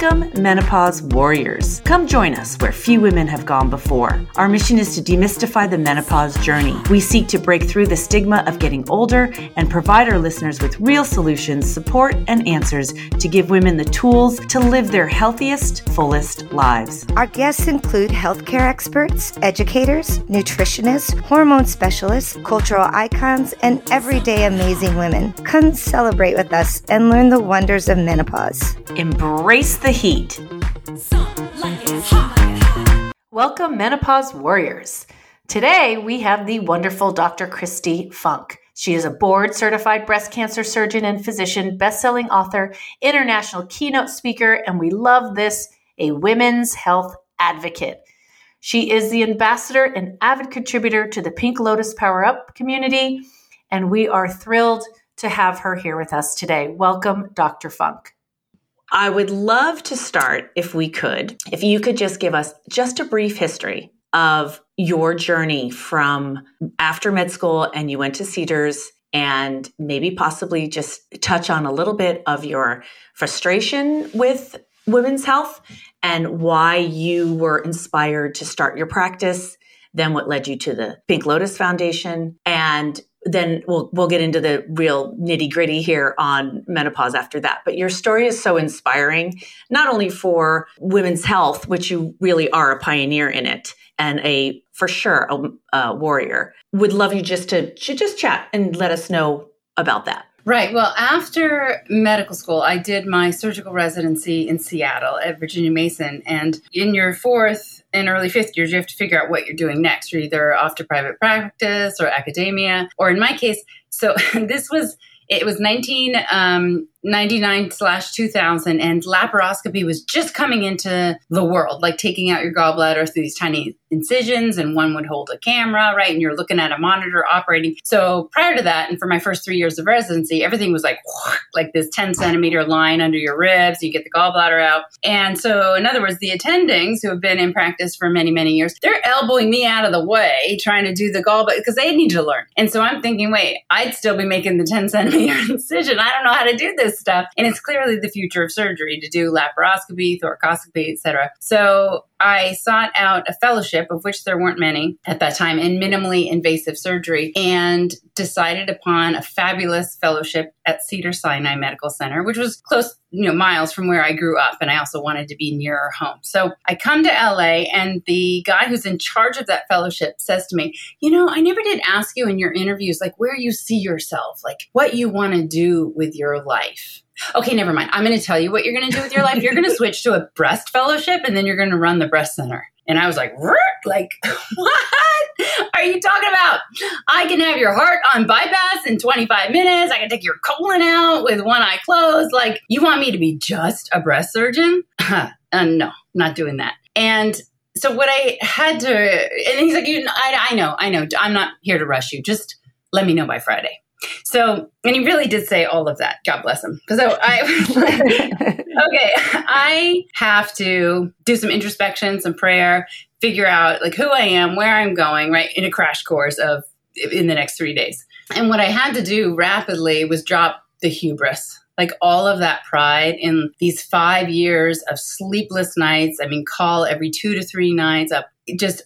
Welcome, Menopause Warriors. Come join us where few women have gone before. Our mission is to demystify the menopause journey. We seek to break through the stigma of getting older and provide our listeners with real solutions, support, and answers to give women the tools to live their healthiest, fullest lives. Our guests include healthcare experts, educators, nutritionists, hormone specialists, cultural icons, and everyday amazing women. Come celebrate with us and learn the wonders of menopause. Embrace the heat. Welcome, Menopause Warriors. Today we have the wonderful Dr. Kristi Funk. She is a board certified breast cancer surgeon and physician, best selling author, international keynote speaker, and we love this a women's health advocate. She is the ambassador and avid contributor to the Pink Lotus Power Up community, and we are thrilled to have her here with us today. Welcome, Dr. Funk. I would love to start, if we could, if you could just give us just a brief history of your journey from after med school and you went to Cedars and maybe possibly just touch on a little bit of your frustration with women's health and why you were inspired to start your practice, then what led you to the Pink Lotus Foundation, and then we'll we'll get into the real nitty gritty here on menopause after that. But your story is so inspiring, not only for women's health, which you really are a pioneer in it, and a for sure a, a warrior. Would love you just to, to just chat and let us know about that. Right. Well, after medical school, I did my surgical residency in Seattle at Virginia Mason. And in your fourth and early fifth years, you have to figure out what you're doing next. You're either off to private practice or academia, or in my case, so this was it was 19. um, slash 2000, and laparoscopy was just coming into the world, like taking out your gallbladder through these tiny incisions and one would hold a camera, right? And you're looking at a monitor operating. So prior to that, and for my first three years of residency, everything was like, like this 10 centimeter line under your ribs. You get the gallbladder out. And so, in other words, the attendings who have been in practice for many, many years, they're elbowing me out of the way trying to do the gallbladder because they need to learn. And so I'm thinking, wait, I'd still be making the 10 centimeter incision. I don't know how to do this stuff. And it's clearly the future of surgery to do laparoscopy, thoracoscopy, etc. So I sought out a fellowship, of which there weren't many at that time, in minimally invasive surgery, and decided upon a fabulous fellowship at Cedar Sinai Medical Center, which was close, you know, miles from where I grew up, and I also wanted to be nearer home. So I come to LA, and the guy who's in charge of that fellowship says to me, "You know, I never did ask you in your interviews like where you see yourself, like what you want to do with your life." okay, never mind. I'm going to tell you what you're going to do with your life. You're going to switch to a breast fellowship and then you're going to run the breast center. And I was like, like, what are you talking about? I can have your heart on bypass in 25 minutes. I can take your colon out with one eye closed. Like, you want me to be just a breast surgeon? uh, no, not doing that. And so what I had to, and he's like, you, I, I know, I know. I'm not here to rush you. Just let me know by Friday. So, and he really did say all of that. God bless him. Because I, I was like, okay, I have to do some introspection, some prayer, figure out like who I am, where I'm going, right, in a crash course of in the next three days. And what I had to do rapidly was drop the hubris like all of that pride in these five years of sleepless nights. I mean, call every two to three nights up, just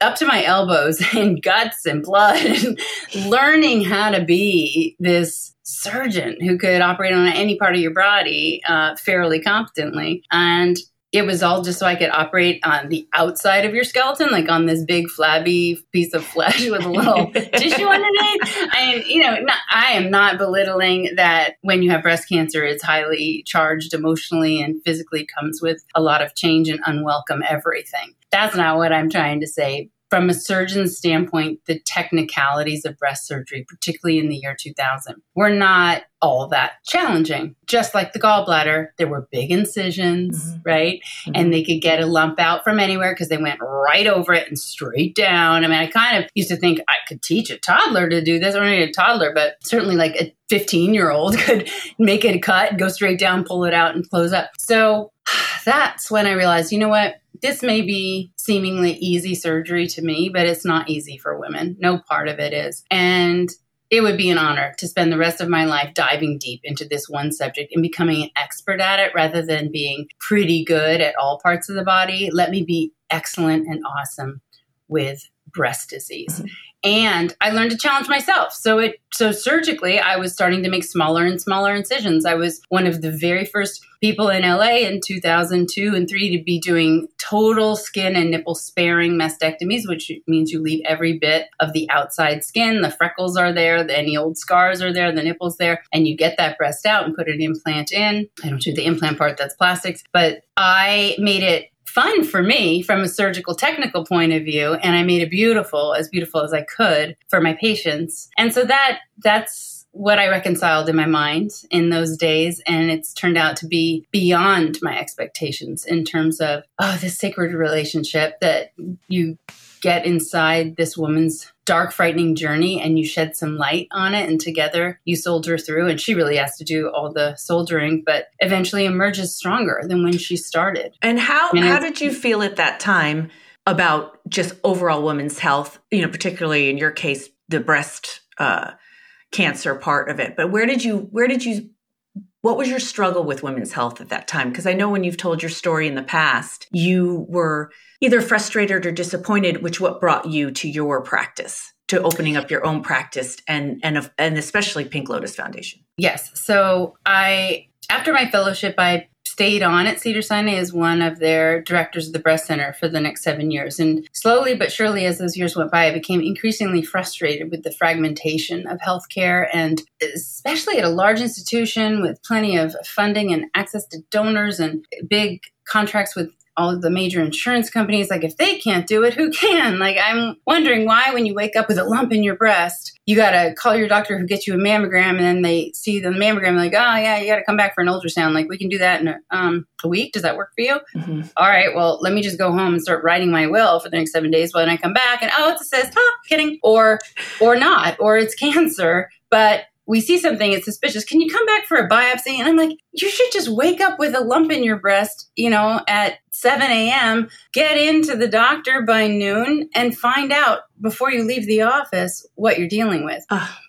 up to my elbows in guts and blood, and learning how to be this surgeon who could operate on any part of your body uh, fairly competently. And it was all just so I could operate on the outside of your skeleton, like on this big flabby piece of flesh with a little tissue underneath. I you know, not, I am not belittling that when you have breast cancer, it's highly charged emotionally and physically comes with a lot of change and unwelcome everything. That's not what I'm trying to say from a surgeon's standpoint, the technicalities of breast surgery, particularly in the year 2000, were not all that challenging. Just like the gallbladder, there were big incisions, mm-hmm. right? Mm-hmm. And they could get a lump out from anywhere because they went right over it and straight down. I mean, I kind of used to think I could teach a toddler to do this, or maybe a toddler, but certainly like a 15 year old could make it a cut, go straight down, pull it out, and close up. So that's when I realized, you know what? This may be seemingly easy surgery to me, but it's not easy for women. No part of it is. And it would be an honor to spend the rest of my life diving deep into this one subject and becoming an expert at it rather than being pretty good at all parts of the body. Let me be excellent and awesome with breast disease. And I learned to challenge myself. So it so surgically I was starting to make smaller and smaller incisions. I was one of the very first people in LA in 2002 and 3 to be doing total skin and nipple sparing mastectomies, which means you leave every bit of the outside skin, the freckles are there, the, any old scars are there, the nipples there, and you get that breast out and put an implant in. I don't do the implant part that's plastics, but I made it fun for me from a surgical technical point of view and I made it beautiful as beautiful as I could for my patients. And so that that's what I reconciled in my mind in those days and it's turned out to be beyond my expectations in terms of oh this sacred relationship that you get inside this woman's dark, frightening journey and you shed some light on it, and together you soldier through. And she really has to do all the soldiering, but eventually emerges stronger than when she started. And how and how did you feel at that time about just overall women's health? You know, particularly in your case, the breast uh, cancer part of it. But where did you where did you what was your struggle with women's health at that time? Because I know when you've told your story in the past, you were either frustrated or disappointed, which what brought you to your practice, to opening up your own practice and and and especially Pink Lotus Foundation. Yes. So I after my fellowship, I stayed on at Cedar Sinai as one of their directors of the breast center for the next seven years. And slowly but surely, as those years went by, I became increasingly frustrated with the fragmentation of healthcare, and especially at a large institution with plenty of funding and access to donors and big contracts with all of the major insurance companies like if they can't do it who can? Like i'm wondering why when you wake up with a lump in your breast you got to call your doctor who gets you a mammogram and then they see the mammogram like oh yeah you got to come back for an ultrasound. Like we can do that in a, um, a week. Does that work for you? Mm-hmm. All right well let me just go home and start writing my will for the next seven days when i come back. And oh it's a cyst. Oh kidding. Or or not. Or it's cancer but we see something, it's suspicious. Can you come back for a biopsy? And I'm like, you should just wake up with a lump in your breast, you know, at 7 a.m., get into the doctor by noon and find out before you leave the office what you're dealing with.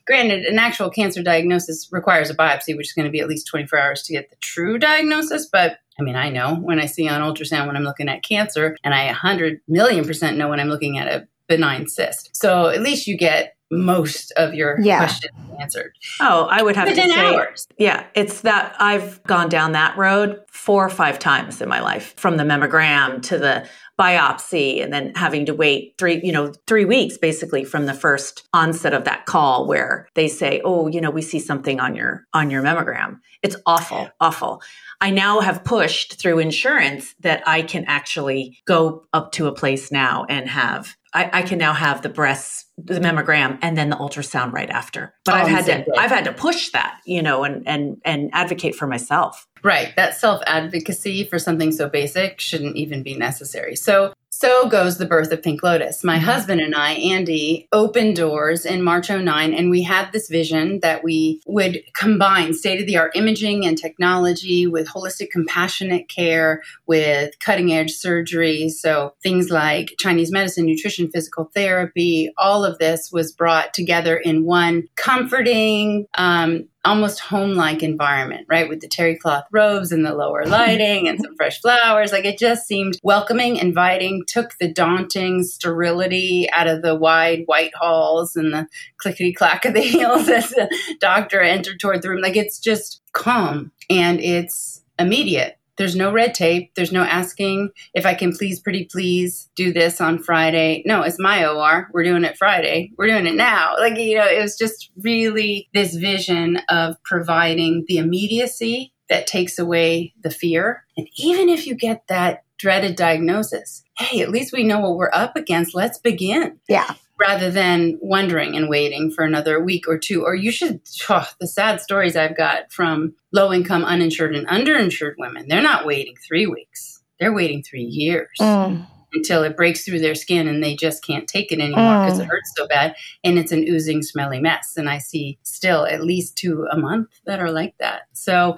Granted, an actual cancer diagnosis requires a biopsy, which is going to be at least 24 hours to get the true diagnosis. But I mean, I know when I see on ultrasound when I'm looking at cancer, and I 100 million percent know when I'm looking at a benign cyst. So at least you get most of your yeah. questions answered. Oh, I would have Within to say, hours. yeah, it's that I've gone down that road four or five times in my life, from the mammogram to the biopsy, and then having to wait three, you know, three weeks basically from the first onset of that call, where they say, "Oh, you know, we see something on your on your mammogram." It's awful, awful. I now have pushed through insurance that I can actually go up to a place now and have I, I, can now have the breasts, the mammogram, and then the ultrasound right after. But oh, I've had to, I've had to push that, you know, and and and advocate for myself. Right. That self advocacy for something so basic shouldn't even be necessary. So so goes the birth of Pink Lotus. My mm-hmm. husband and I, Andy, opened doors in March 09, and we had this vision that we would combine state of the art imaging and technology with holistic, compassionate care, with cutting edge surgery. So things like Chinese medicine, nutrition, physical therapy, all of this was brought together in one comforting, um, almost home like environment, right? With the terry cloth robes and the lower lighting and some fresh flowers. Like it just seemed welcoming, inviting, took the daunting sterility out of the wide white halls and the clickety clack of the heels as the doctor entered toward the room. Like it's just calm and it's immediate there's no red tape. There's no asking if I can please, pretty please do this on Friday. No, it's my OR. We're doing it Friday. We're doing it now. Like, you know, it was just really this vision of providing the immediacy that takes away the fear. And even if you get that dreaded diagnosis, hey, at least we know what we're up against. Let's begin. Yeah rather than wondering and waiting for another week or two. Or you should, oh, the sad stories I've got from low income, uninsured, and underinsured women, they're not waiting three weeks, they're waiting three years. Mm. Until it breaks through their skin and they just can't take it anymore because mm. it hurts so bad. And it's an oozing, smelly mess. And I see still at least two a month that are like that. So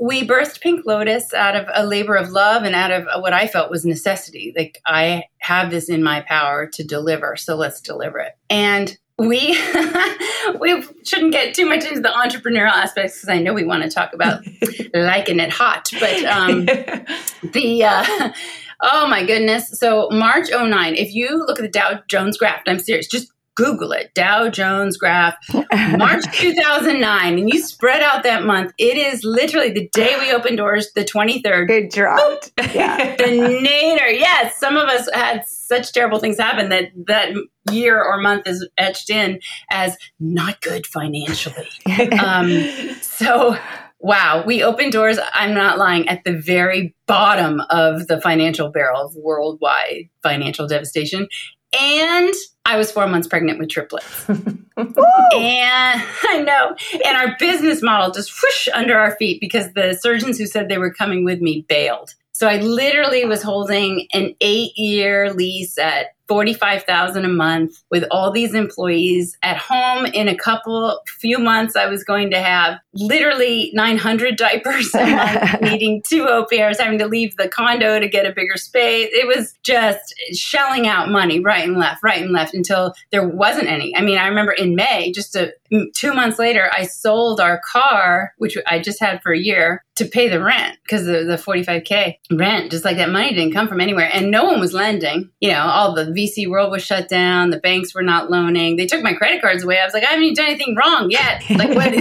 we birthed Pink Lotus out of a labor of love and out of what I felt was necessity. Like, I have this in my power to deliver, so let's deliver it. And we we shouldn't get too much into the entrepreneurial aspects because I know we want to talk about liking it hot, but um, the uh, oh my goodness! So March 09, if you look at the Dow Jones graph, I'm serious, just Google it, Dow Jones graph, March 2009, and you spread out that month. It is literally the day we opened doors, the 23rd. It dropped. Yeah. the nadir. Yes, some of us had such terrible things happen that that year or month is etched in as not good financially. um, so wow, we opened doors, I'm not lying, at the very bottom of the financial barrel of worldwide financial devastation. And I was four months pregnant with triplets. and I know. And our business model just whoosh under our feet because the surgeons who said they were coming with me bailed. So I literally was holding an eight year lease at 45,000 a month with all these employees at home in a couple few months I was going to have literally 900 diapers a month needing two au pairs having to leave the condo to get a bigger space. It was just shelling out money right and left right and left until there wasn't any. I mean I remember in May just a, 2 months later I sold our car which I just had for a year to pay the rent because of the 45k rent just like that money didn't come from anywhere. And no one was lending you know all the VC world was shut down. The banks were not loaning. They took my credit cards away. I was like, I haven't even done anything wrong yet. Like, what?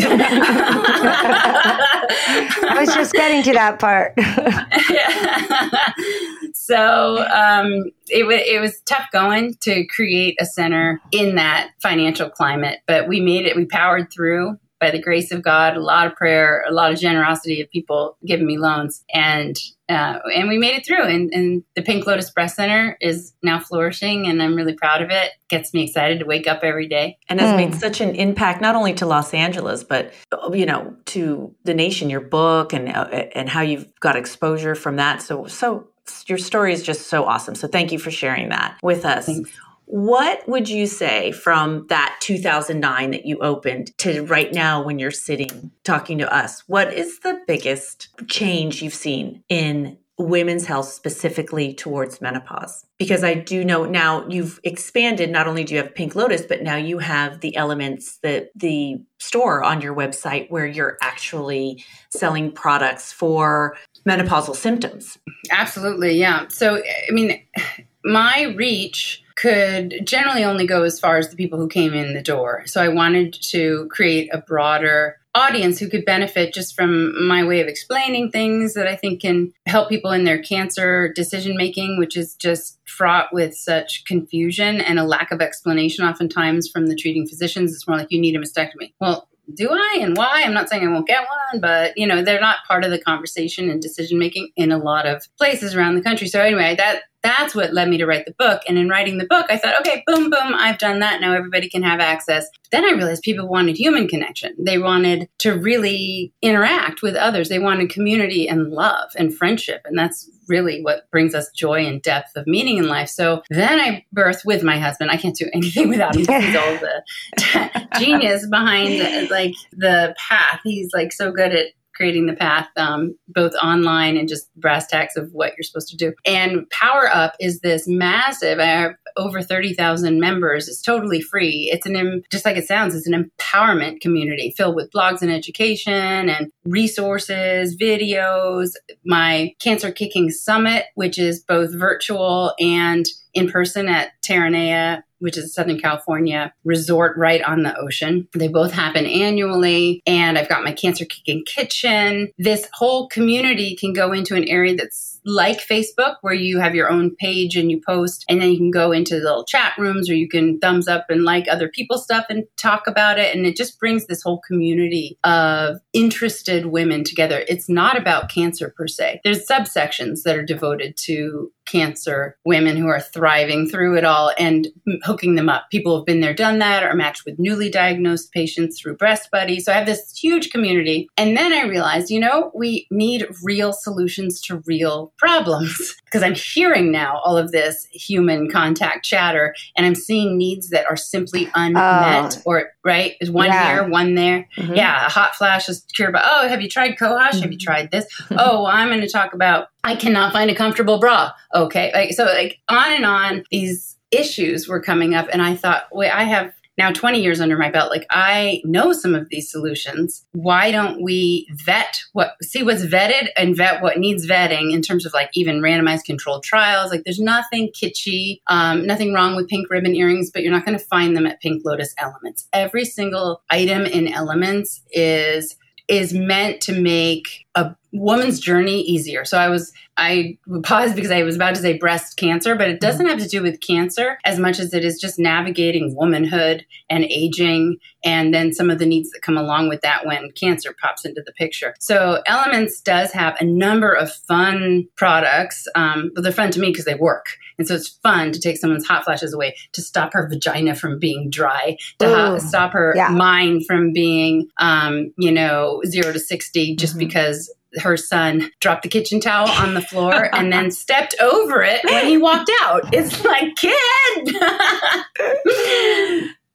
I was just getting to that part. so um, it, w- it was tough going to create a center in that financial climate, but we made it. We powered through by the grace of God, a lot of prayer, a lot of generosity of people giving me loans, and uh, and we made it through. And, and, the Pink Lotus Breast Center is now flourishing, and I'm really proud of it. Gets me excited to wake up every day, and has mm. made such an impact not only to Los Angeles, but you know to the nation. Your book and uh, and how you've got exposure from that. So so your story is just so awesome. So thank you for sharing that with us. Thanks. What would you say from that 2009 that you opened to right now when you're sitting talking to us? What is the biggest change you've seen in women's health specifically towards menopause? Because I do know now you've expanded, not only do you have Pink Lotus, but now you have the elements that the store on your website where you're actually selling products for menopausal symptoms. Absolutely. Yeah. So, I mean, my reach could generally only go as far as the people who came in the door. So I wanted to create a broader audience who could benefit just from my way of explaining things that I think can help people in their cancer decision making, which is just fraught with such confusion and a lack of explanation oftentimes from the treating physicians. It's more like you need a mastectomy. Well, do I and why? I'm not saying I won't get one, but you know, they're not part of the conversation and decision making in a lot of places around the country. So anyway, that that's what led me to write the book. And in writing the book, I thought, okay, boom, boom, I've done that. Now everybody can have access. Then I realized people wanted human connection. They wanted to really interact with others. They wanted community and love and friendship. And that's really what brings us joy and depth of meaning in life. So then I birthed with my husband. I can't do anything without him. He's all the genius behind like the path. He's like so good at creating the path, um, both online and just brass tacks of what you're supposed to do. And Power Up is this massive, I have over 30,000 members. It's totally free. It's an, just like it sounds, it's an empowerment community filled with blogs and education and resources, videos. My Cancer Kicking Summit, which is both virtual and in person at Terranea which is a Southern California resort right on the ocean. They both happen annually. And I've got my Cancer Kicking Kitchen. This whole community can go into an area that's like Facebook, where you have your own page and you post, and then you can go into little chat rooms or you can thumbs up and like other people's stuff and talk about it. And it just brings this whole community of interested women together. It's not about cancer per se, there's subsections that are devoted to cancer women who are thriving through it all and hooking them up. People have been there, done that, or matched with newly diagnosed patients through Breast Buddy. So I have this huge community. And then I realized, you know, we need real solutions to real problems because I'm hearing now all of this human contact chatter and I'm seeing needs that are simply unmet oh. or right is one yeah. here one there mm-hmm. yeah a hot flash is cured but oh have you tried cohosh mm-hmm. have you mm-hmm. tried this oh well, i'm going to talk about i cannot find a comfortable bra okay like so like on and on these issues were coming up and i thought wait i have now 20 years under my belt, like I know some of these solutions. Why don't we vet what, see what's vetted and vet what needs vetting in terms of like even randomized controlled trials? Like there's nothing kitschy, um, nothing wrong with pink ribbon earrings, but you're not going to find them at Pink Lotus Elements. Every single item in Elements is is meant to make a woman's journey easier. So I was I paused because I was about to say breast cancer, but it doesn't have to do with cancer as much as it is just navigating womanhood and aging and then some of the needs that come along with that when cancer pops into the picture. So Elements does have a number of fun products, um, but they're fun to me because they work. And so it's fun to take someone's hot flashes away, to stop her vagina from being dry, to ha- stop her yeah. mind from being, um, you know, zero to 60 just mm-hmm. because her son dropped the kitchen towel on the floor and then stepped over it when he walked out. It's like, kid.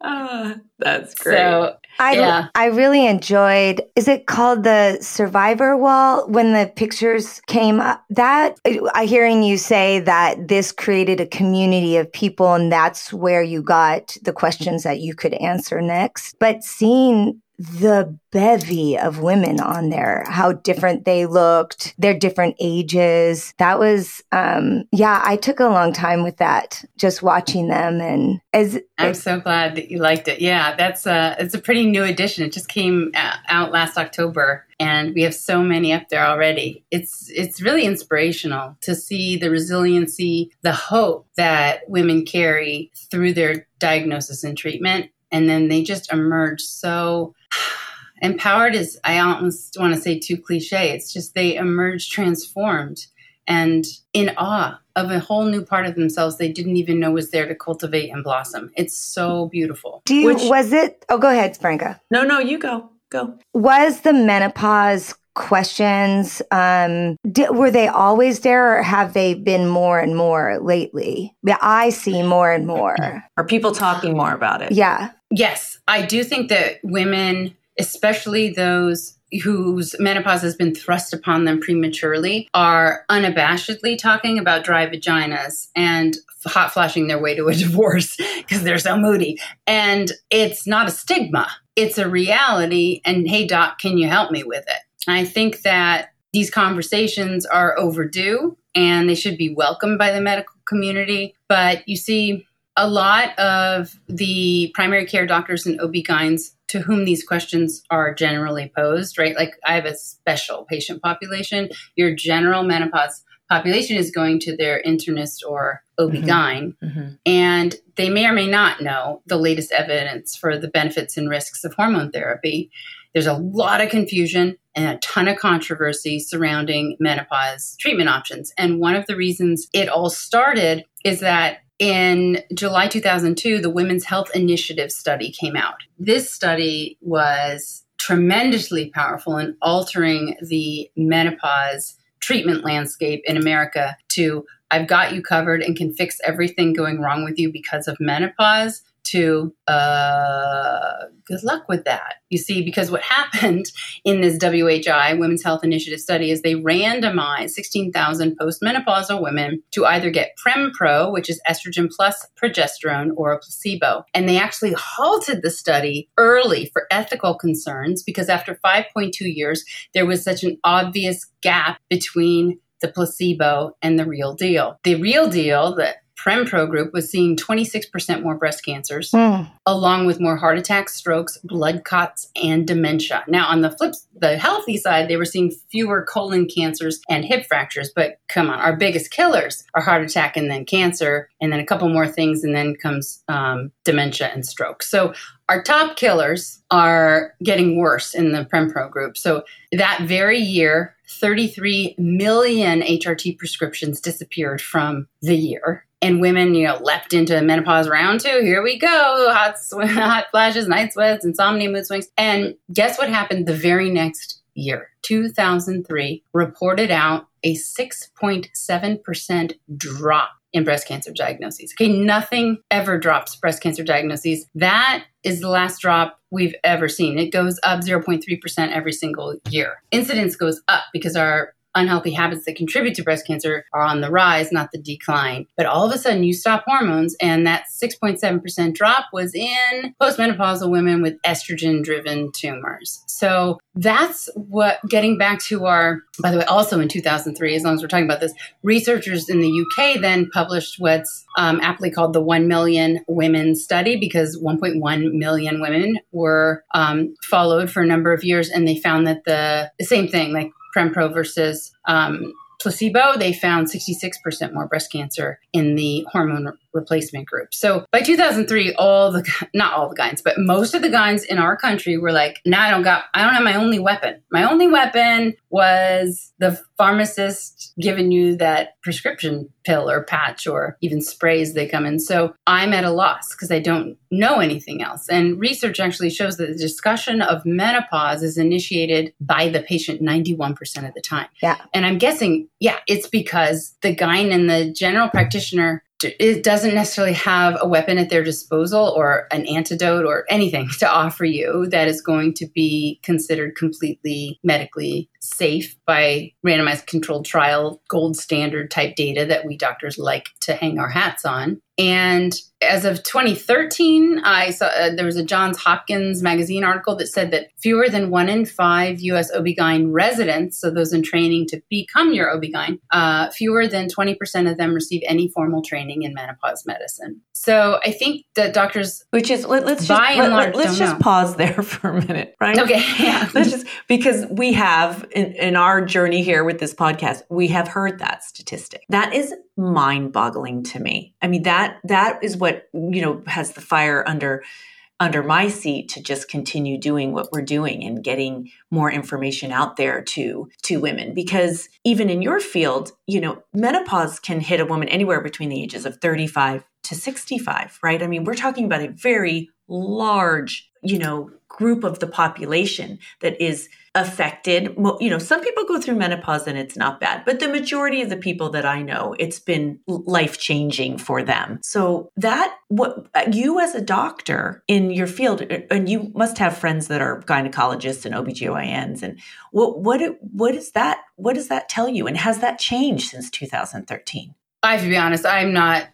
oh, that's great. So, I yeah. I really enjoyed. Is it called the Survivor Wall? When the pictures came up, that I hearing you say that this created a community of people, and that's where you got the questions that you could answer next. But seeing the bevy of women on there, how different they looked, their different ages. That was, um, yeah, I took a long time with that, just watching them. And as I'm so glad that you liked it. Yeah, that's a, it's a pretty new edition. It just came out last October and we have so many up there already. It's, it's really inspirational to see the resiliency, the hope that women carry through their diagnosis and treatment and then they just emerge so empowered is i almost want to say too cliche it's just they emerge transformed and in awe of a whole new part of themselves they didn't even know was there to cultivate and blossom. It's so beautiful. Do you Which, was it oh go ahead franca. No no you go go. Was the menopause questions um did, were they always there or have they been more and more lately? I see more and more. Are people talking more about it? Yeah. Yes. I do think that women especially those whose menopause has been thrust upon them prematurely are unabashedly talking about dry vaginas and hot flashing their way to a divorce because they're so moody. And it's not a stigma. It's a reality. And hey doc can you help me with it I think that these conversations are overdue and they should be welcomed by the medical community. But you see, a lot of the primary care doctors and OB-GYNs to whom these questions are generally posed, right? Like I have a special patient population. Your general menopause population is going to their internist or OB-GYN, mm-hmm. mm-hmm. and they may or may not know the latest evidence for the benefits and risks of hormone therapy. There's a lot of confusion and a ton of controversy surrounding menopause treatment options. And one of the reasons it all started is that in July 2002, the Women's Health Initiative study came out. This study was tremendously powerful in altering the menopause treatment landscape in America to I've got you covered and can fix everything going wrong with you because of menopause to uh, good luck with that. You see, because what happened in this WHI Women's Health Initiative study is they randomized 16,000 postmenopausal women to either get Prempro, which is estrogen plus progesterone, or a placebo. And they actually halted the study early for ethical concerns because after 5.2 years, there was such an obvious gap between the placebo and the real deal. The real deal that Prempro group was seeing 26% more breast cancers, mm. along with more heart attacks, strokes, blood clots, and dementia. Now, on the flip, the healthy side, they were seeing fewer colon cancers and hip fractures. But come on, our biggest killers are heart attack and then cancer, and then a couple more things, and then comes um, dementia and stroke. So our top killers are getting worse in the Prempro group. So that very year, 33 million HRT prescriptions disappeared from the year and women, you know, leapt into menopause round two. Here we go, hot, hot flashes, night sweats, insomnia, mood swings. And guess what happened the very next year? 2003 reported out a 6.7% drop in breast cancer diagnoses. Okay, nothing ever drops breast cancer diagnoses. That is the last drop we've ever seen. It goes up 0.3% every single year. Incidence goes up because our unhealthy habits that contribute to breast cancer are on the rise, not the decline. But all of a sudden, you stop hormones, and that 6.7% drop was in postmenopausal women with estrogen driven tumors. So that's what getting back to our, by the way, also in 2003, as long as we're talking about this, researchers in the UK then published what's um, aptly called the 1 million women study because 1.1 million women were um, followed for a number of years and they found that the, the same thing, like Prempro versus um, placebo, they found 66% more breast cancer in the hormone replacement group. So by 2003, all the not all the guns, but most of the guns in our country were like, "Now nah, I don't got, I don't have my only weapon. My only weapon was the pharmacist giving you that prescription pill or patch or even sprays they come in. So I'm at a loss because I don't know anything else. And research actually shows that the discussion of menopause is initiated by the patient 91% of the time. Yeah. And I'm guessing, yeah, it's because the gyne and the general practitioner it doesn't necessarily have a weapon at their disposal or an antidote or anything to offer you that is going to be considered completely medically safe by randomized controlled trial gold standard type data that we doctors like to hang our hats on and as of 2013, I saw uh, there was a Johns Hopkins magazine article that said that fewer than one in five U.S. OB-GYN residents, so those in training to become your OB-GYN, uh, fewer than 20% of them receive any formal training in menopause medicine. So I think that doctors, which is let, us just let, large, let's just know. pause there for a minute, right? Okay, yeah. let's just because we have in, in our journey here with this podcast, we have heard that statistic. That is mind-boggling to me. I mean that that is what you know has the fire under under my seat to just continue doing what we're doing and getting more information out there to to women because even in your field you know menopause can hit a woman anywhere between the ages of 35 to 65 right i mean we're talking about a very large you know group of the population that is affected. You know, some people go through menopause and it's not bad, but the majority of the people that I know, it's been life changing for them. So that what uh, you as a doctor in your field, uh, and you must have friends that are gynecologists and OBGYNs and what, what, what is that? What does that tell you? And has that changed since 2013? I have to be honest, I'm not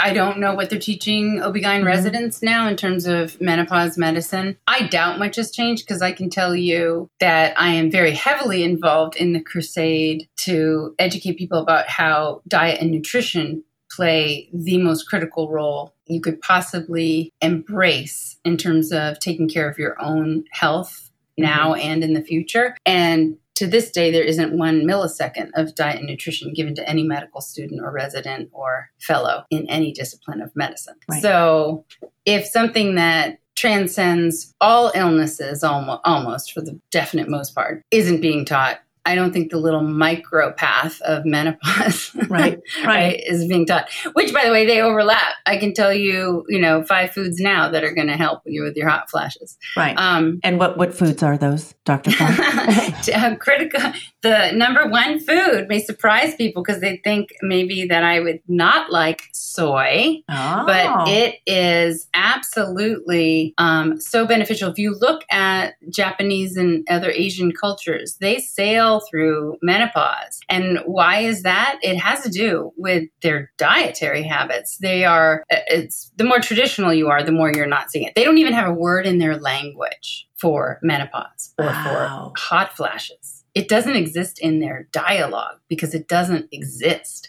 I don't know what they're teaching OB-GYN mm-hmm. residents now in terms of menopause medicine. I doubt much has changed because I can tell you that I am very heavily involved in the crusade to educate people about how diet and nutrition play the most critical role you could possibly embrace in terms of taking care of your own health now mm-hmm. and in the future. And to this day, there isn't one millisecond of diet and nutrition given to any medical student or resident or fellow in any discipline of medicine. Right. So, if something that transcends all illnesses almost, almost for the definite most part isn't being taught I don't think the little micro path of menopause right, right. is being taught. Which, by the way, they overlap. I can tell you, you know, five foods now that are going to help you with your hot flashes. Right. Um, and what what foods are those, Doctor? critical. The number one food may surprise people because they think maybe that I would not like soy, oh. but it is absolutely um, so beneficial. If you look at Japanese and other Asian cultures, they sail through menopause. And why is that? It has to do with their dietary habits. They are, it's the more traditional you are, the more you're not seeing it. They don't even have a word in their language for menopause or wow. for hot flashes. It doesn't exist in their dialogue because it doesn't exist,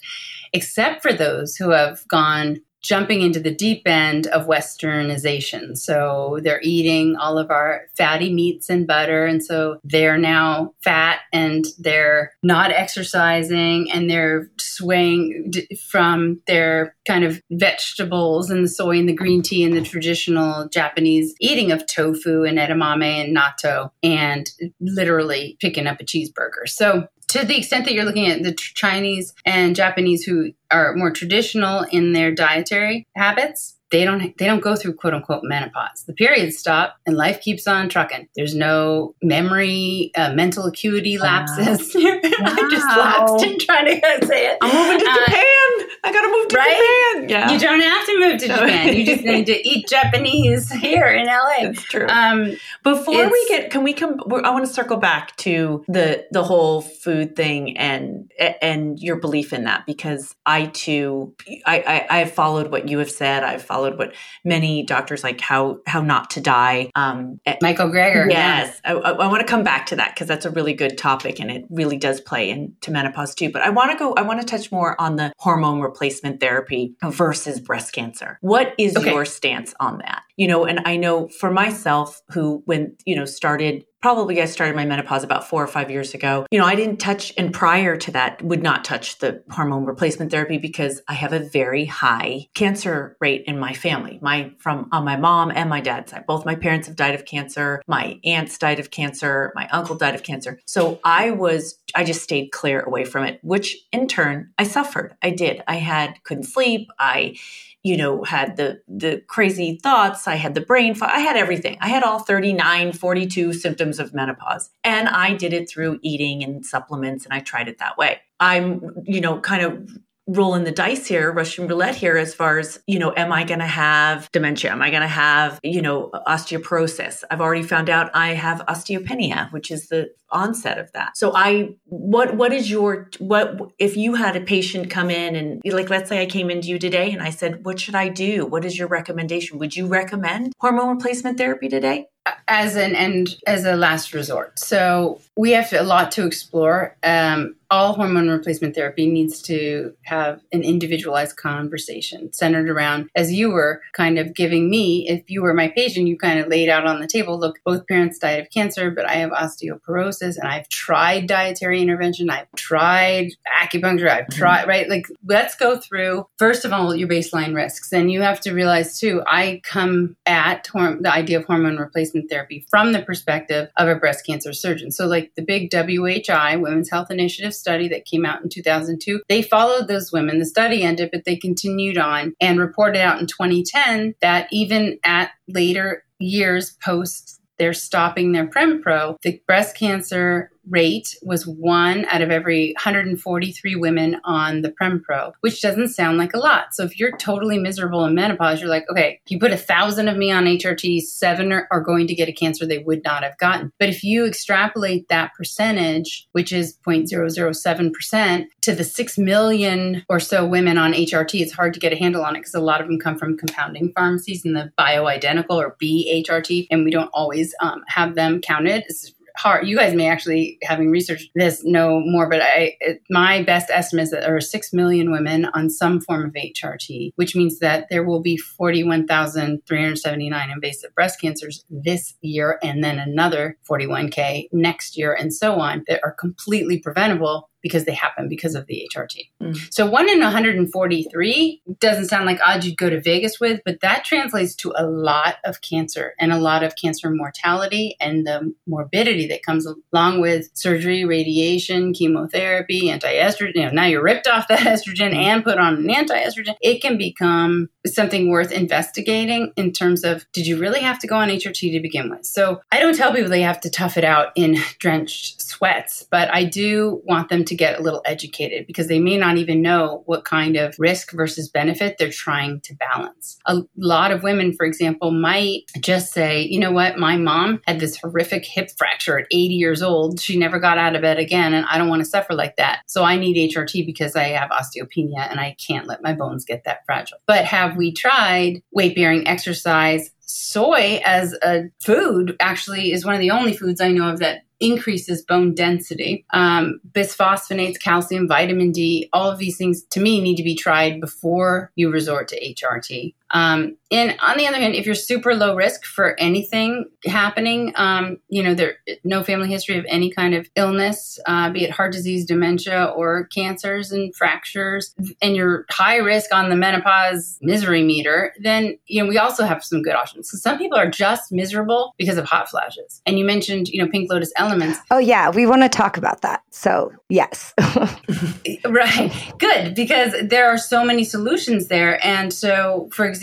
except for those who have gone jumping into the deep end of westernization. So they're eating all of our fatty meats and butter. And so they're now fat and they're not exercising and they're swaying from their kind of vegetables and the soy and the green tea and the traditional Japanese eating of tofu and edamame and natto and literally picking up a cheeseburger. So to the extent that you're looking at the Chinese and Japanese who are more traditional in their dietary habits, they don't they don't go through quote unquote menopause. The periods stop and life keeps on trucking. There's no memory, uh, mental acuity lapses. Wow. I just lapsed in trying to say it. I'm moving to Japan. I gotta move to right? Japan. Yeah. You don't have to move to Japan. You just need to eat Japanese here in LA. That's true. Um, Before we get, can we come? I want to circle back to the the whole food thing and and your belief in that because I too, I I have followed what you have said. I've followed what many doctors like how how not to die. Um, Michael Greger. Yes, yeah. I, I, I want to come back to that because that's a really good topic and it really does play into menopause too. But I want to go. I want to touch more on the hormone replacement therapy versus breast cancer. What is okay. your stance on that? You know, and I know for myself, who when you know started probably I started my menopause about four or five years ago. You know, I didn't touch, and prior to that, would not touch the hormone replacement therapy because I have a very high cancer rate in my family. My from on my mom and my dad's side, both my parents have died of cancer. My aunts died of cancer. My uncle died of cancer. So I was, I just stayed clear away from it, which in turn I suffered. I did. I had couldn't sleep. I you know, had the the crazy thoughts, I had the brain I had everything. I had all 39, 42 symptoms of menopause. And I did it through eating and supplements and I tried it that way. I'm, you know, kind of rolling the dice here, Russian roulette here, as far as, you know, am I going to have dementia? Am I going to have, you know, osteoporosis? I've already found out I have osteopenia, which is the onset of that. So I, what, what is your, what, if you had a patient come in and like, let's say I came into you today and I said, what should I do? What is your recommendation? Would you recommend hormone replacement therapy today? As an and as a last resort. So we have a lot to explore. Um, all hormone replacement therapy needs to have an individualized conversation centered around, as you were kind of giving me, if you were my patient, you kind of laid out on the table look, both parents died of cancer, but I have osteoporosis and I've tried dietary intervention, I've tried acupuncture, I've mm-hmm. tried, right? Like, let's go through, first of all, your baseline risks. And you have to realize, too, I come at the idea of hormone replacement therapy from the perspective of a breast cancer surgeon. So, like the big WHI, Women's Health Initiative study that came out in 2002. They followed those women. The study ended, but they continued on and reported out in 2010 that even at later years post their stopping their Prempro, the breast cancer rate was one out of every 143 women on the Prempro, which doesn't sound like a lot. So if you're totally miserable in menopause, you're like, okay, if you put a thousand of me on HRT, seven are, are going to get a cancer they would not have gotten. But if you extrapolate that percentage, which is 0.007%, to the 6 million or so women on HRT, it's hard to get a handle on it because a lot of them come from compounding pharmacies and the bioidentical or BHRT, and we don't always um, have them counted. It's hard. You guys may actually, having researched this, know more, but I, it, my best estimate is that there are 6 million women on some form of HRT, which means that there will be 41,379 invasive breast cancers this year and then another 41K next year and so on that are completely preventable because they happen because of the HRT. Mm. So one in 143 doesn't sound like odds you'd go to Vegas with, but that translates to a lot of cancer and a lot of cancer mortality and the morbidity that comes along with surgery, radiation, chemotherapy, anti-estrogen. You know, now you're ripped off that estrogen and put on an anti-estrogen. It can become something worth investigating in terms of did you really have to go on HRT to begin with? So I don't tell people they have to tough it out in drenched sweats, but I do want them to to get a little educated because they may not even know what kind of risk versus benefit they're trying to balance. A lot of women, for example, might just say, you know what, my mom had this horrific hip fracture at 80 years old. She never got out of bed again, and I don't want to suffer like that. So I need HRT because I have osteopenia and I can't let my bones get that fragile. But have we tried weight bearing exercise? Soy as a food actually is one of the only foods I know of that increases bone density. Um, bisphosphonates, calcium, vitamin D, all of these things to me need to be tried before you resort to HRT. Um, and on the other hand, if you're super low risk for anything happening, um, you know, there no family history of any kind of illness, uh, be it heart disease, dementia, or cancers and fractures, and you're high risk on the menopause misery meter, then you know we also have some good options. So some people are just miserable because of hot flashes. And you mentioned, you know, Pink Lotus Elements. Oh yeah, we want to talk about that. So yes. Right. Good. Because there are so many solutions there. And so, for example,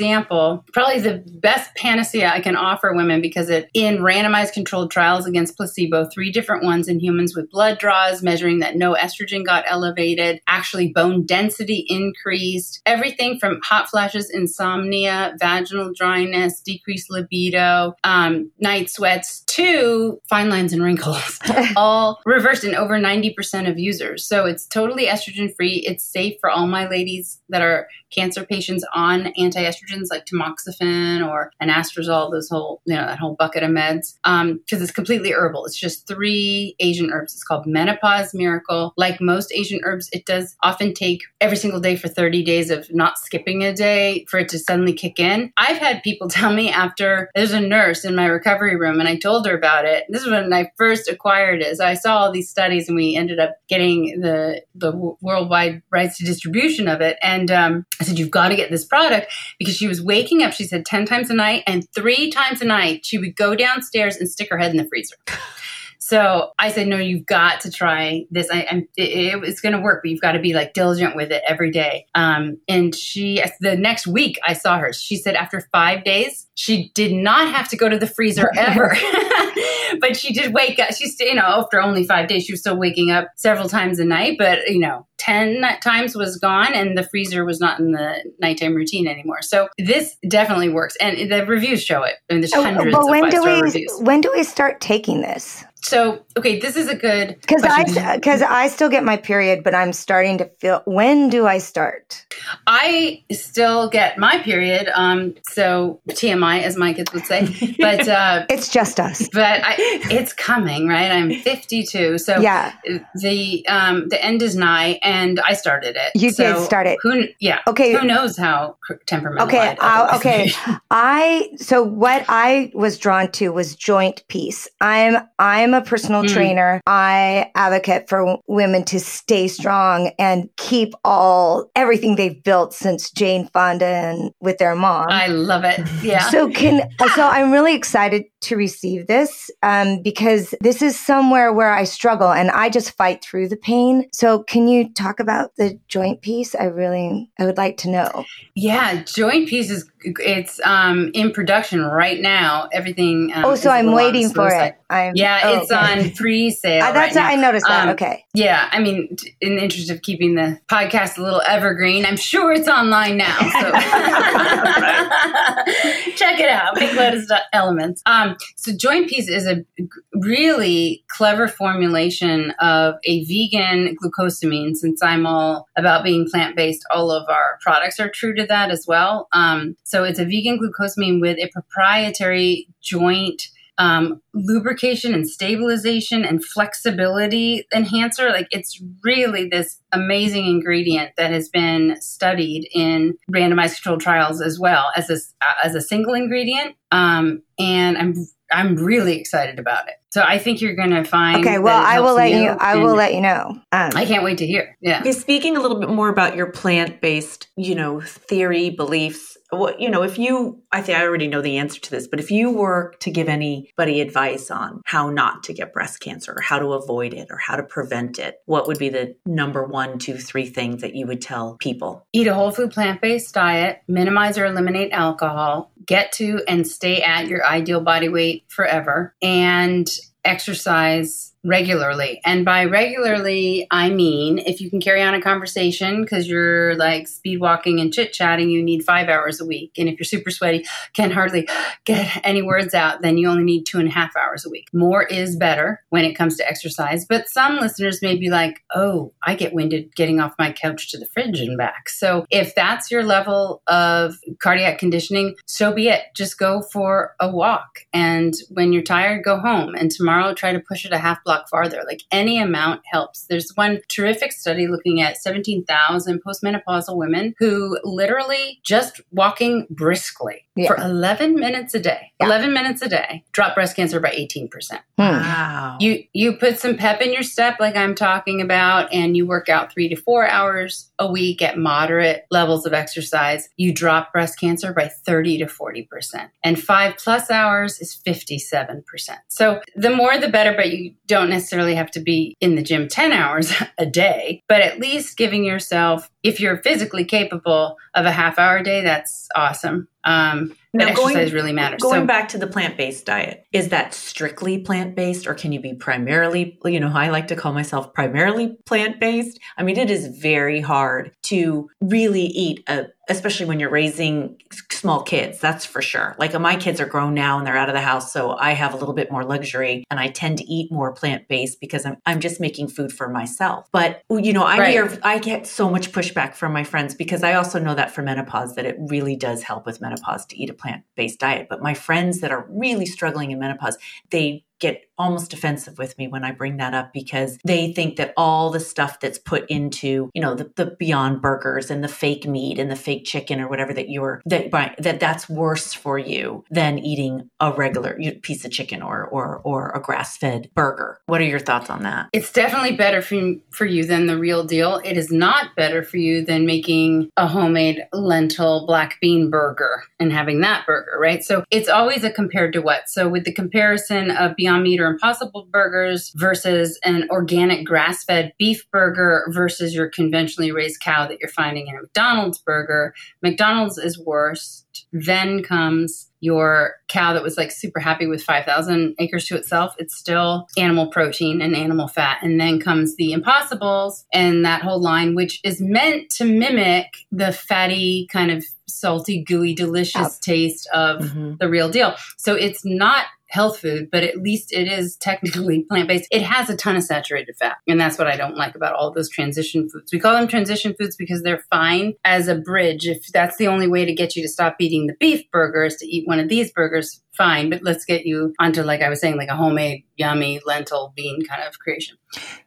probably the best panacea I can offer women because it in randomized controlled trials against placebo, three different ones in humans with blood draws, measuring that no estrogen got elevated, actually bone density increased, everything from hot flashes, insomnia, vaginal dryness, decreased libido, um, night sweats to fine lines and wrinkles, all reversed in over 90% of users. So it's totally estrogen free. It's safe for all my ladies that are cancer patients on anti-estrogens like tamoxifen or anastrozole, those whole, you know, that whole bucket of meds. Um, because it's completely herbal. It's just three Asian herbs. It's called Menopause Miracle. Like most Asian herbs, it does often take every single day for 30 days of not skipping a day for it to suddenly kick in. I've had people tell me after there's a nurse in my recovery room and I told her about it. This is when I first acquired it. So I saw all these studies and we ended up getting the the worldwide rights to distribution of it. And um, I said, You've got to get this product because she was waking up, she said 10 times a night, and three times a night she would go downstairs and stick her head in the freezer. So I said, no, you've got to try this. I, am it, it's going to work, but you've got to be like diligent with it every day. Um, and she, the next week I saw her, she said after five days, she did not have to go to the freezer ever. but she did wake up. She's, you know, after only five days, she was still waking up several times a night, but, you know, 10 times was gone and the freezer was not in the nighttime routine anymore. So this definitely works. And the reviews show it. I mean, there's oh, hundreds but when of do we, reviews. When do we start taking this? So, okay, this is a good because I because I still get my period, but I'm starting to feel. When do I start? I still get my period. Um, so TMI, as my kids would say, but uh, it's just us. But I, it's coming, right? I'm 52, so yeah. The um, the end is nigh, and I started it. You so did start it. Who? Yeah. Okay. Who knows how temperamental? Okay. Uh, okay. I so what I was drawn to was joint peace. I'm I'm am a personal mm. trainer. I advocate for women to stay strong and keep all everything they've built since Jane Fonda and with their mom. I love it. Yeah. So can so I'm really excited to receive this um, because this is somewhere where I struggle and I just fight through the pain. So can you talk about the joint peace? I really I would like to know. Yeah, joint peace is it's um, in production right now. Everything. Um, oh, so I'm waiting for it. I'm, yeah, oh, it's okay. on pre-sale. Uh, that's right I noticed that. Um, okay. Yeah, I mean, in the interest of keeping the podcast a little evergreen, I'm sure it's online now. So check it out. Pink Lotus Elements. Um, so Joint Peace is a really clever formulation of a vegan glucosamine. Since I'm all about being plant based, all of our products are true to that as well. Um, so it's a vegan glucosamine with a proprietary joint um, lubrication and stabilization and flexibility enhancer. Like it's really this amazing ingredient that has been studied in randomized controlled trials as well as a, as a single ingredient. Um, and I'm I'm really excited about it. So I think you're going to find. Okay, well, I will let you. I will let you know. Um, I can't wait to hear. Yeah. Okay, speaking a little bit more about your plant-based, you know, theory, beliefs. What you know, if you, I think I already know the answer to this, but if you were to give anybody advice on how not to get breast cancer, or how to avoid it, or how to prevent it, what would be the number one, two, three things that you would tell people? Eat a whole food plant-based diet, minimize or eliminate alcohol, get to and stay at your ideal body weight forever, and exercise regularly. And by regularly, I mean if you can carry on a conversation because you're like speed walking and chit chatting, you need five hours a week. And if you're super sweaty, can hardly get any words out, then you only need two and a half hours a week. More is better when it comes to exercise. But some listeners may be like, oh, I get winded getting off my couch to the fridge and back. So if that's your level of cardiac conditioning, so be it. Just go for a walk. And when you're tired, go home. And tomorrow, try to push it a half block farther. Like any amount helps. There's one terrific study looking at 17,000 postmenopausal women who literally just walking briskly yeah. for 11 minutes a day Yeah. 11 minutes a day, drop breast cancer by 18%. Hmm. Wow. You you put some pep in your step like I'm talking about and you work out 3 to 4 hours a week at moderate levels of exercise, you drop breast cancer by 30 to 40%. And 5 plus hours is 57%. So the more the better, but you don't necessarily have to be in the gym 10 hours a day, but at least giving yourself if you're physically capable of a half hour day, that's awesome. Um, Now, going- exercise really matters. Going so, back to the plant based diet, is that strictly plant based or can you be primarily, you know, I like to call myself primarily plant based? I mean, it is very hard to really eat a, especially when you're raising small kids, that's for sure. Like my kids are grown now and they're out of the house, so I have a little bit more luxury and I tend to eat more plant based because I'm, I'm just making food for myself. But, you know, I Right. hear, I get so much pushback from my friends because I also know that for menopause that it really does help with menopause to eat a plant-based diet. But my friends that are really struggling in menopause, they get almost defensive with me when I bring that up because they think that all the stuff that's put into, you know, the, the beyond burgers and the fake meat and the fake chicken or whatever that you're that that that's worse for you than eating a regular piece of chicken or or or a grass-fed burger. What are your thoughts on that? It's definitely better for, for you than the real deal. It is not better for you than making a homemade lentil black bean burger and having that burger, right? So it's always a compared to what. So with the comparison of Beyond Meat or Impossible burgers versus an organic grass fed beef burger versus your conventionally raised cow that you're finding in a McDonald's burger, McDonald's is worst. Then comes your cow that was like super happy with 5,000 acres to itself. It's still animal protein and animal fat. And then comes the impossibles and that whole line, which is meant to mimic the fatty, kind of salty, gooey, delicious taste of Mhm. the real deal. So it's not health food, but at least it is technically plant based. It has a ton of saturated fat. And that's what I don't like about all those transition foods. We call them transition foods because they're fine as a bridge. If that's the only way to get you to stop eating the beef burgers, to eat one of these burgers, fine. But let's get you onto, like I was saying, like a homemade, yummy lentil bean kind of creation.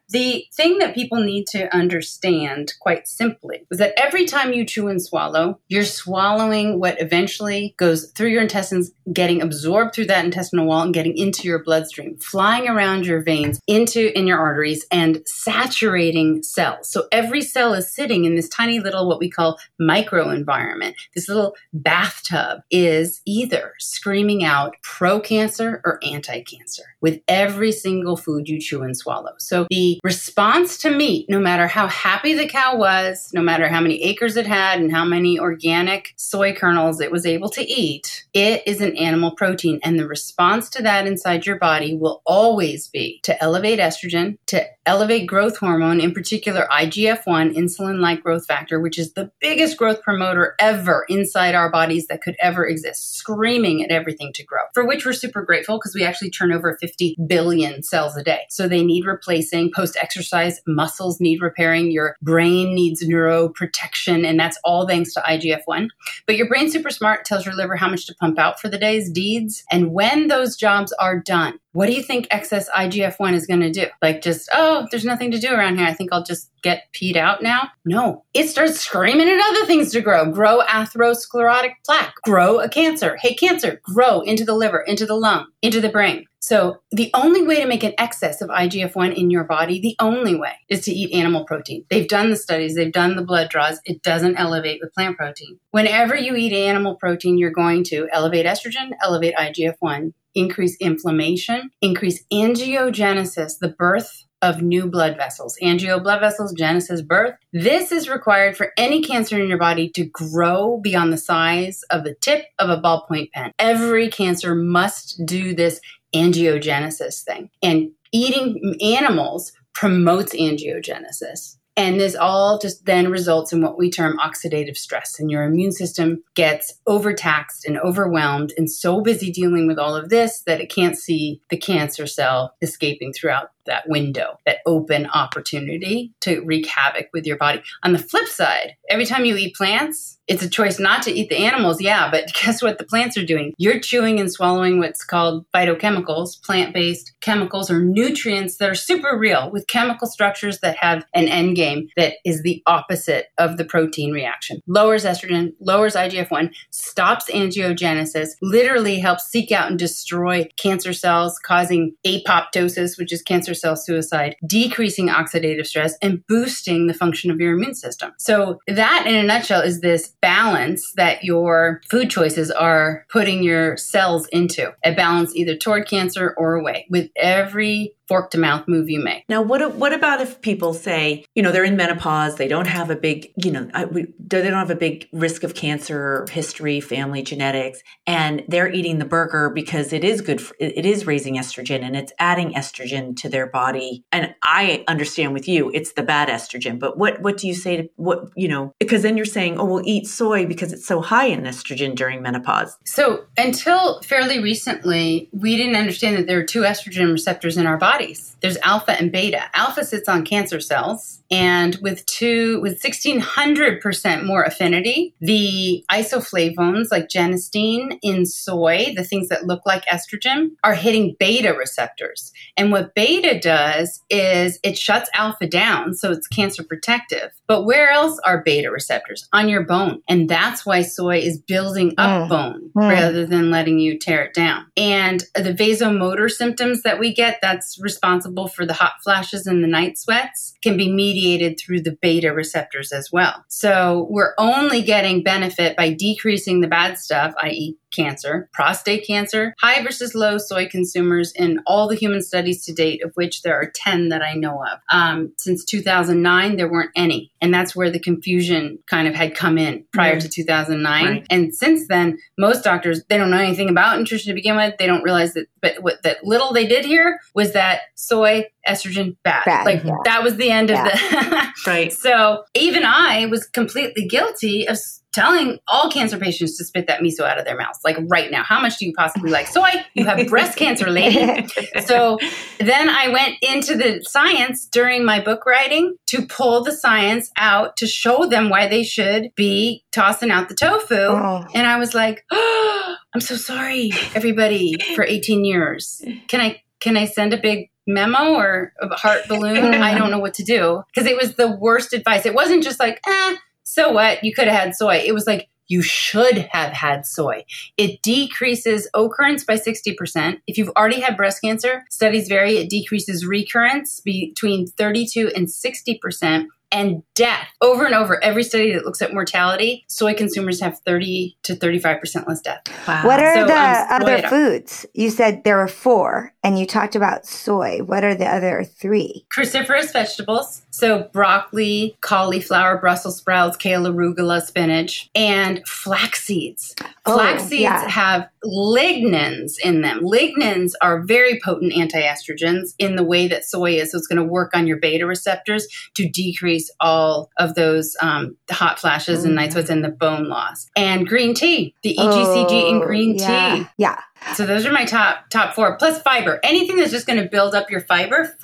The thing that people need to understand quite simply is that every time you chew and swallow, you're swallowing what eventually goes through your intestines, getting absorbed through that intestinal wall and getting into your bloodstream, flying around your veins, into in your arteries and saturating cells. So every cell is sitting in this tiny little what we call microenvironment. This little bathtub is either screaming out pro-cancer or anti-cancer with every single food you chew and swallow. So the response to meat, no matter how happy the cow was, no matter how many acres it had and how many organic soy kernels it was able to eat, it is an animal protein. And the response to that inside your body will always be to elevate estrogen, to elevate growth hormone, in particular IGF 1, insulin like growth factor, which is the biggest growth promoter ever inside our bodies that could ever exist, screaming at everything to grow, for which we're super grateful because we actually turn over 50 billion cells a day. So they need replacing post exercise, muscles need repairing, your brain needs neuroprotection, and that's all thanks to IGF 1. But your brain super smart tells your liver how much to pump out for the day's deeds. And when those jobs are done, what do you think excess IGF 1 is going to do? Like, just, oh, there's nothing to do around here. I think I'll just get peed out now. No, it starts screaming at other things to grow. Grow atherosclerotic plaque, grow a cancer. Hey, cancer, grow into the liver, into the lung, into the brain. So, the only way to make an excess of IGF 1 in your body, the only way, is to eat animal protein. They've done the studies, they've done the blood draws. It doesn't elevate with plant protein. Whenever you eat animal protein, you're going to elevate estrogen, elevate IGF 1, increase inflammation, increase angiogenesis, the birth of new blood vessels. Angio blood vessels, genesis, birth. This is required for any cancer in your body to grow beyond the size of the tip of a ballpoint pen. Every cancer must do this angiogenesis thing. And eating animals promotes angiogenesis. And this all just then results in what we term oxidative stress. And your immune system gets overtaxed and overwhelmed and so busy dealing with all of this that it can't see the cancer cell escaping throughout that window, that open opportunity to wreak havoc with your body. On the flip side, every time you eat plants, it's a choice not to eat the animals, yeah, but guess what the plants are doing? You're chewing and swallowing what's called phytochemicals, plant based chemicals or nutrients that are super real with chemical structures that have an end game that is the opposite of the protein reaction. Lowers estrogen, lowers IGF 1, stops angiogenesis, literally helps seek out and destroy cancer cells, causing apoptosis, which is cancer cell suicide, decreasing oxidative stress, and boosting the function of your immune system. So, that in a nutshell is this balance that your food choices are putting your cells into a balance either toward cancer or away with every fork to mouth move you make. Now, what what about if people say, you know, they're in menopause, they don't have a big, you know, we, they don't have a big risk of cancer history, family genetics, and they're eating the burger because it is good, for, it is raising estrogen and it's adding estrogen to their body. And I understand with you, it's the bad estrogen. But what what do you say to what you know? Because then you're saying, oh, we'll eat soy because it's so high in estrogen during menopause. So until fairly recently, we didn't understand that there are two estrogen receptors in our bodies. There's alpha and beta. Alpha sits on cancer cells, and with two with 1600% more affinity, the isoflavones like genistein in soy, the things that look like estrogen, are hitting beta receptors. And what beta does is it shuts alpha down, so it's cancer protective. But where else are beta receptors? On your bone. And that's why soy is building up mm. bone mm. rather than letting you tear it down. And the vasomotor symptoms that we get, that's responsible for the hot flashes and the night sweats can be mediated through the beta receptors as well. So we're only getting benefit by decreasing the bad stuff, i.e., cancer, prostate cancer, high versus low soy consumers in all the human studies to date, of which there are 10 that I know of. Um, since 2009, there weren't any. And that's where the confusion kind of had come in prior mm. to 2009. Right. And since then, most doctors, they don't know anything about nutrition to begin with. They don't realize that, but what that little they did hear was that soy, estrogen, bad. bad like yeah. that was the end yeah. of the. right. So even I was completely guilty of telling all cancer patients to spit that miso out of their mouths, like right now. How much do you possibly like soy? You have breast cancer, lady. So then I went into the science during my book writing to pull the science out to show them why they should be tossing out the tofu. Oh. And I was like, oh, I'm so sorry, everybody, for 18 years. Can I can I send a big memo or a heart balloon? I don't know what to do because it was the worst advice. It wasn't just like, eh so what? You could have had soy. It was like, you should have had soy. It decreases occurrence by 60%. If you've already had breast cancer, studies vary, it decreases recurrence between 32 and 60% and death. Over and over, every study that looks at mortality, soy consumers have 30 to 35% less death. Wow. What are so, the um, other foods? You said there are four, and you talked about soy. What are the other three? Cruciferous vegetables. So broccoli, cauliflower, Brussels sprouts, kale, arugula, spinach, and flax seeds. Oh, flax seeds yeah. have lignans in them. Lignans are very potent anti-estrogens in the way that soy is. So it's going to work on your beta receptors to decrease all of those um, hot flashes and nights sweats and the bone loss. And green tea, the EGCG oh, in green yeah. tea. Yeah. So those are my top top four. Plus fiber. Anything that's just going to build up your fiber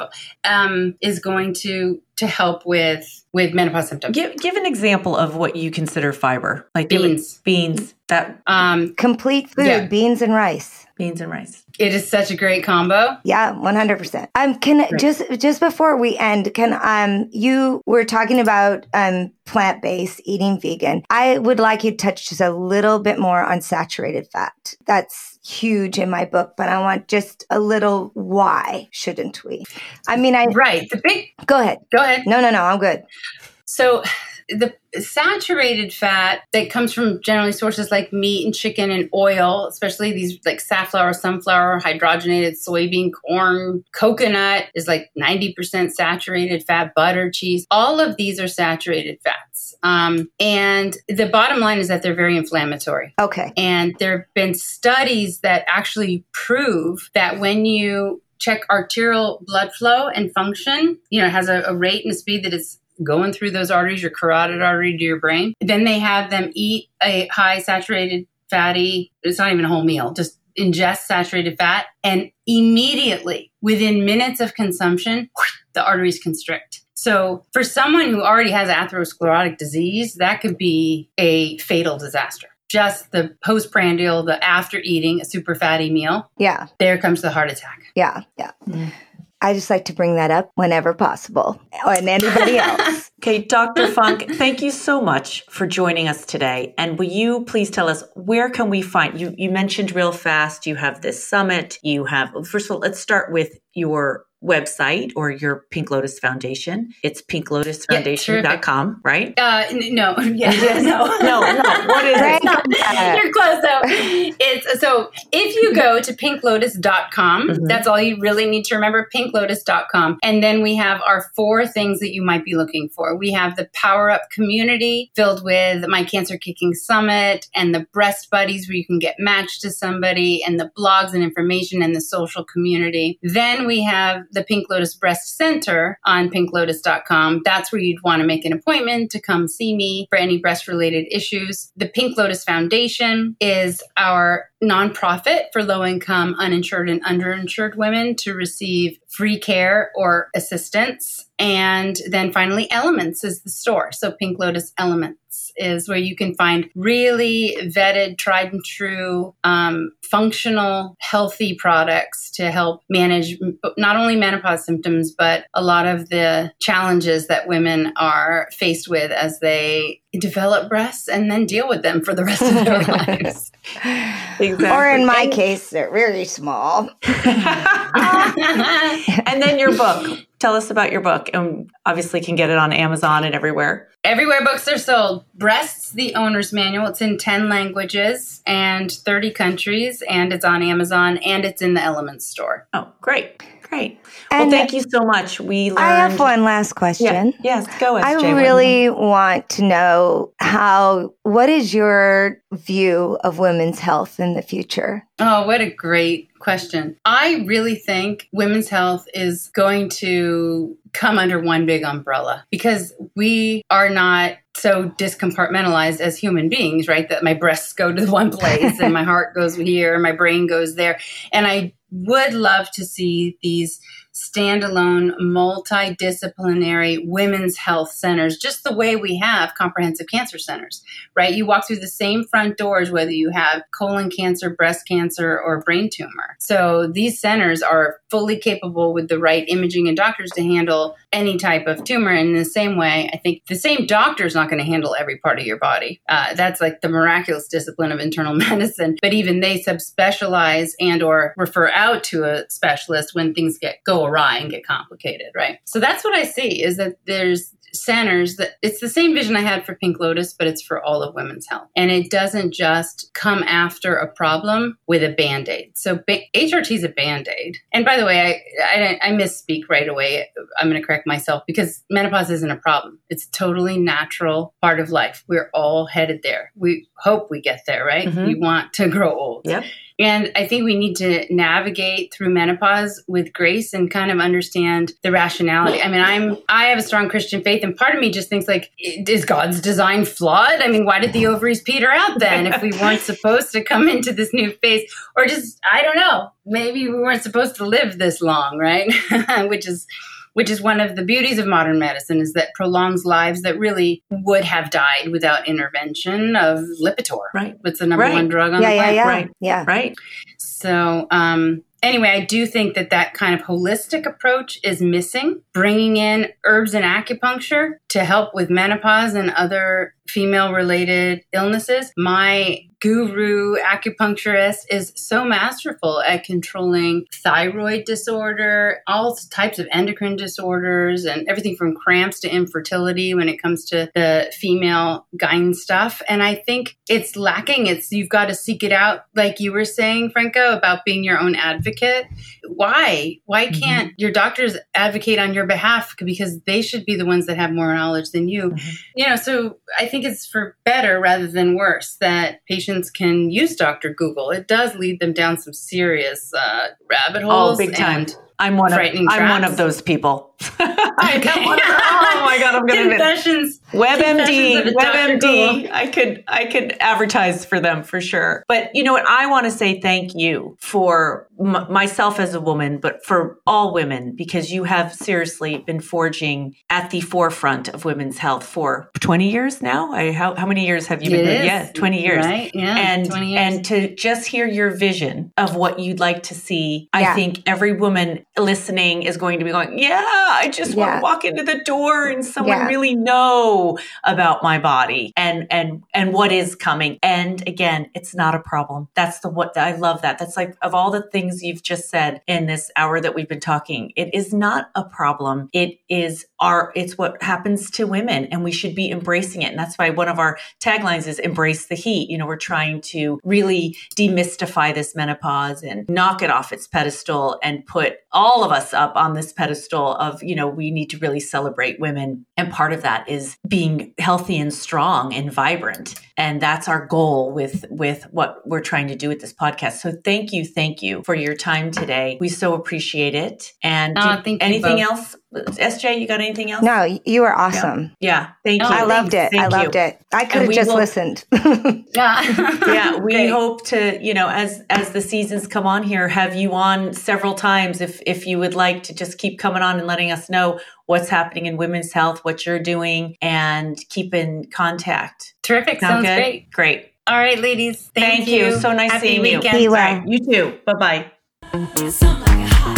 um, is going to to help with with menopause symptoms. Give give an example of what you consider fiber, like beans. Beans that um, complete food, yeah. beans and rice. Beans and rice. It is such a great combo. Yeah, one hundred percent. Um, can right. just just before we end, can um you were talking about um plant based eating vegan. I would like you to touch just a little bit more on saturated fat. That's huge in my book, but I want just a little why shouldn't we? I mean, I right the big. Go ahead. Go ahead. No, no, no. I'm good. So the saturated fat that comes from generally sources like meat and chicken and oil, especially these like safflower, sunflower, hydrogenated soybean, corn, coconut is like 90% saturated fat, butter, cheese. All of these are saturated fats. Um, and the bottom line is that they're very inflammatory. Okay. And there have been studies that actually prove that when you check arterial blood flow and function, you know, it has a, a rate and a speed that is going through those arteries, your carotid artery to your brain. Then they have them eat a high saturated fatty, it's not even a whole meal, just ingest saturated fat and immediately within minutes of consumption, the arteries constrict. So for someone who already has atherosclerotic disease, that could be a fatal disaster. Just the postprandial, the after eating a super fatty meal, Yeah. there comes the heart attack. Yeah. Yeah. Mm. I just like to bring that up whenever possible. And anybody else. Okay, Dr. Funk, thank you so much for joining us today. And will you please tell us where can we find you? You mentioned real fast you have this summit. You have first of all, let's start with your website or your Pink Lotus Foundation. It's pinklotusfoundation.com, right? Uh, n- no, yeah, no, No, no. What is it? You're close though. It's so if you go to pinklotus.com, Mhm. that's all you really need to remember pinklotus.com. And then we have our four things that you might be looking for. We have the Power Up community filled with my Cancer Kicking Summit and the Breast Buddies where you can get matched to somebody and the blogs and information and the social community. Then we have the Pink Lotus Breast Center on pinklotus.com. That's where you'd want to make an appointment to come see me for any breast related issues. The Pink Lotus Foundation is our nonprofit for low income, uninsured, and underinsured women to receive free care or assistance. And then finally, Elements is the store. So Pink Lotus Elements is where you can find really vetted, tried and true, um, functional, healthy products to help manage not only menopause symptoms, but a lot of the challenges that women are faced with as they develop breasts and then deal with them for the rest of their lives. Exactly. Or in my And- case, they're very small. and then your book. Tell us about your book. And obviously can get it on Amazon and everywhere. Everywhere books are sold. Breasts, the owner's manual. It's in 10 languages and 30 countries, and it's on Amazon and it's in the Elements store. Oh, great. Great. And well, thank you so much. We learned. I have one last question. Yeah. Yes, go. Ahead. I SJ. really want to know how, what is your view of women's health in the future? Oh, what a great question. I really think women's health is going to come under one big umbrella because we are not so discompartmentalized as human beings, right? That my breasts go to one place and my heart goes here, and my brain goes there. And I would love to see these standalone, multidisciplinary women's health centers, just the way we have comprehensive cancer centers, right? You walk through the same front doors, whether you have colon cancer, breast cancer, or brain tumor. So these centers are fully capable with the right imaging and doctors to handle any type of tumor. In the same way, I think the same doctor is not going to handle every part of your body. Uh, that's like the miraculous discipline of internal medicine. But even they subspecialize and or refer out to a specialist when things get go awry and get complicated, right? So that's what I see is that there's centers that it's the same vision I had for Pink Lotus, but it's for all of women's health. And it doesn't just come after a problem with a band aid. So ba- HRT is a band aid. And by the way, I, I, I misspeak right away. I'm going to correct myself because menopause isn't a problem. It's a totally natural part of life. We're all headed there. We hope we get there, right? Mhm. We want to grow old. Yep. And I think we need to navigate through menopause with grace and kind of understand the rationality. I mean, I'm I have a strong Christian faith, and part of me just thinks like, is God's design flawed? I mean, why did the ovaries peter out then if we weren't supposed to come into this new phase? Or just I don't know, maybe we weren't supposed to live this long, right? Which is which is one of the beauties of modern medicine is that prolongs lives that really would have died without intervention of Lipitor. Right. What's the number Right. one drug on Yeah, the yeah, planet? yeah. Right. Yeah. Right. So, um, anyway, I do think that that kind of holistic approach is missing. Bringing in herbs and acupuncture to help with menopause and other female related illnesses. My guru acupuncturist is so masterful at controlling thyroid disorder, all types of endocrine disorders, and everything from cramps to infertility when it comes to the female gyne stuff. And I think it's lacking. It's you've got to seek it out, like you were saying, Franco, about being your own advocate. Why? Why Mhm. can't your doctors advocate on your behalf? Because they should be the ones that have more knowledge than you. Mhm. You know, so I think it's for better rather than worse that patients can use Dr. Google. It does lead them down some serious uh, rabbit Oh, holes. big time. And I'm one of I'm one of those people. I Okay. one of- oh my god, I'm gonna. Confessions. WebMD, Confessions of a Dr. WebMD. I could I could advertise for them for sure. But you know what? I want to say thank you for m- myself as a woman, but for all women because you have seriously been forging at the forefront of women's health for 20 years now. I, how how many years have you been? Is. Yeah, 20 years. Right? Yeah. And 20 years. and to just hear your vision of what you'd like to see, I think every woman listening is going to be going, "Yeah, I just want to walk into the door and someone Yeah. really know about my body and and and what is coming." And again, it's not a problem. That's the what I love that. That's like of all the things you've just said in this hour that we've been talking, it is not a problem. It is our it's what happens to women and we should be embracing it. And that's why one of our taglines is embrace the heat. You know, we're trying to really demystify this menopause and knock it off its pedestal and put all of us up on this pedestal of, you know, we need to really celebrate women. And part of that is being healthy and strong and vibrant. And that's our goal with with what we're trying to do with this podcast. So thank you, thank you for your time today. We so appreciate it. And Aw, do- thank you anything else? SJ, you got anything else? No, you were awesome. Yeah, thank you. Oh, I loved it. Thank I you. loved it. I could have just will- listened. yeah. yeah we Great. hope to you know as as the seasons come on here have you on several times if if you would like to just keep coming on and letting us know what's happening in women's health what you're doing and keep in contact Terrific. Sound Sounds good great. great All right, ladies. Thank, Thank you. So nice Happy seeing you. weekend. Be well. All right, you too bye bye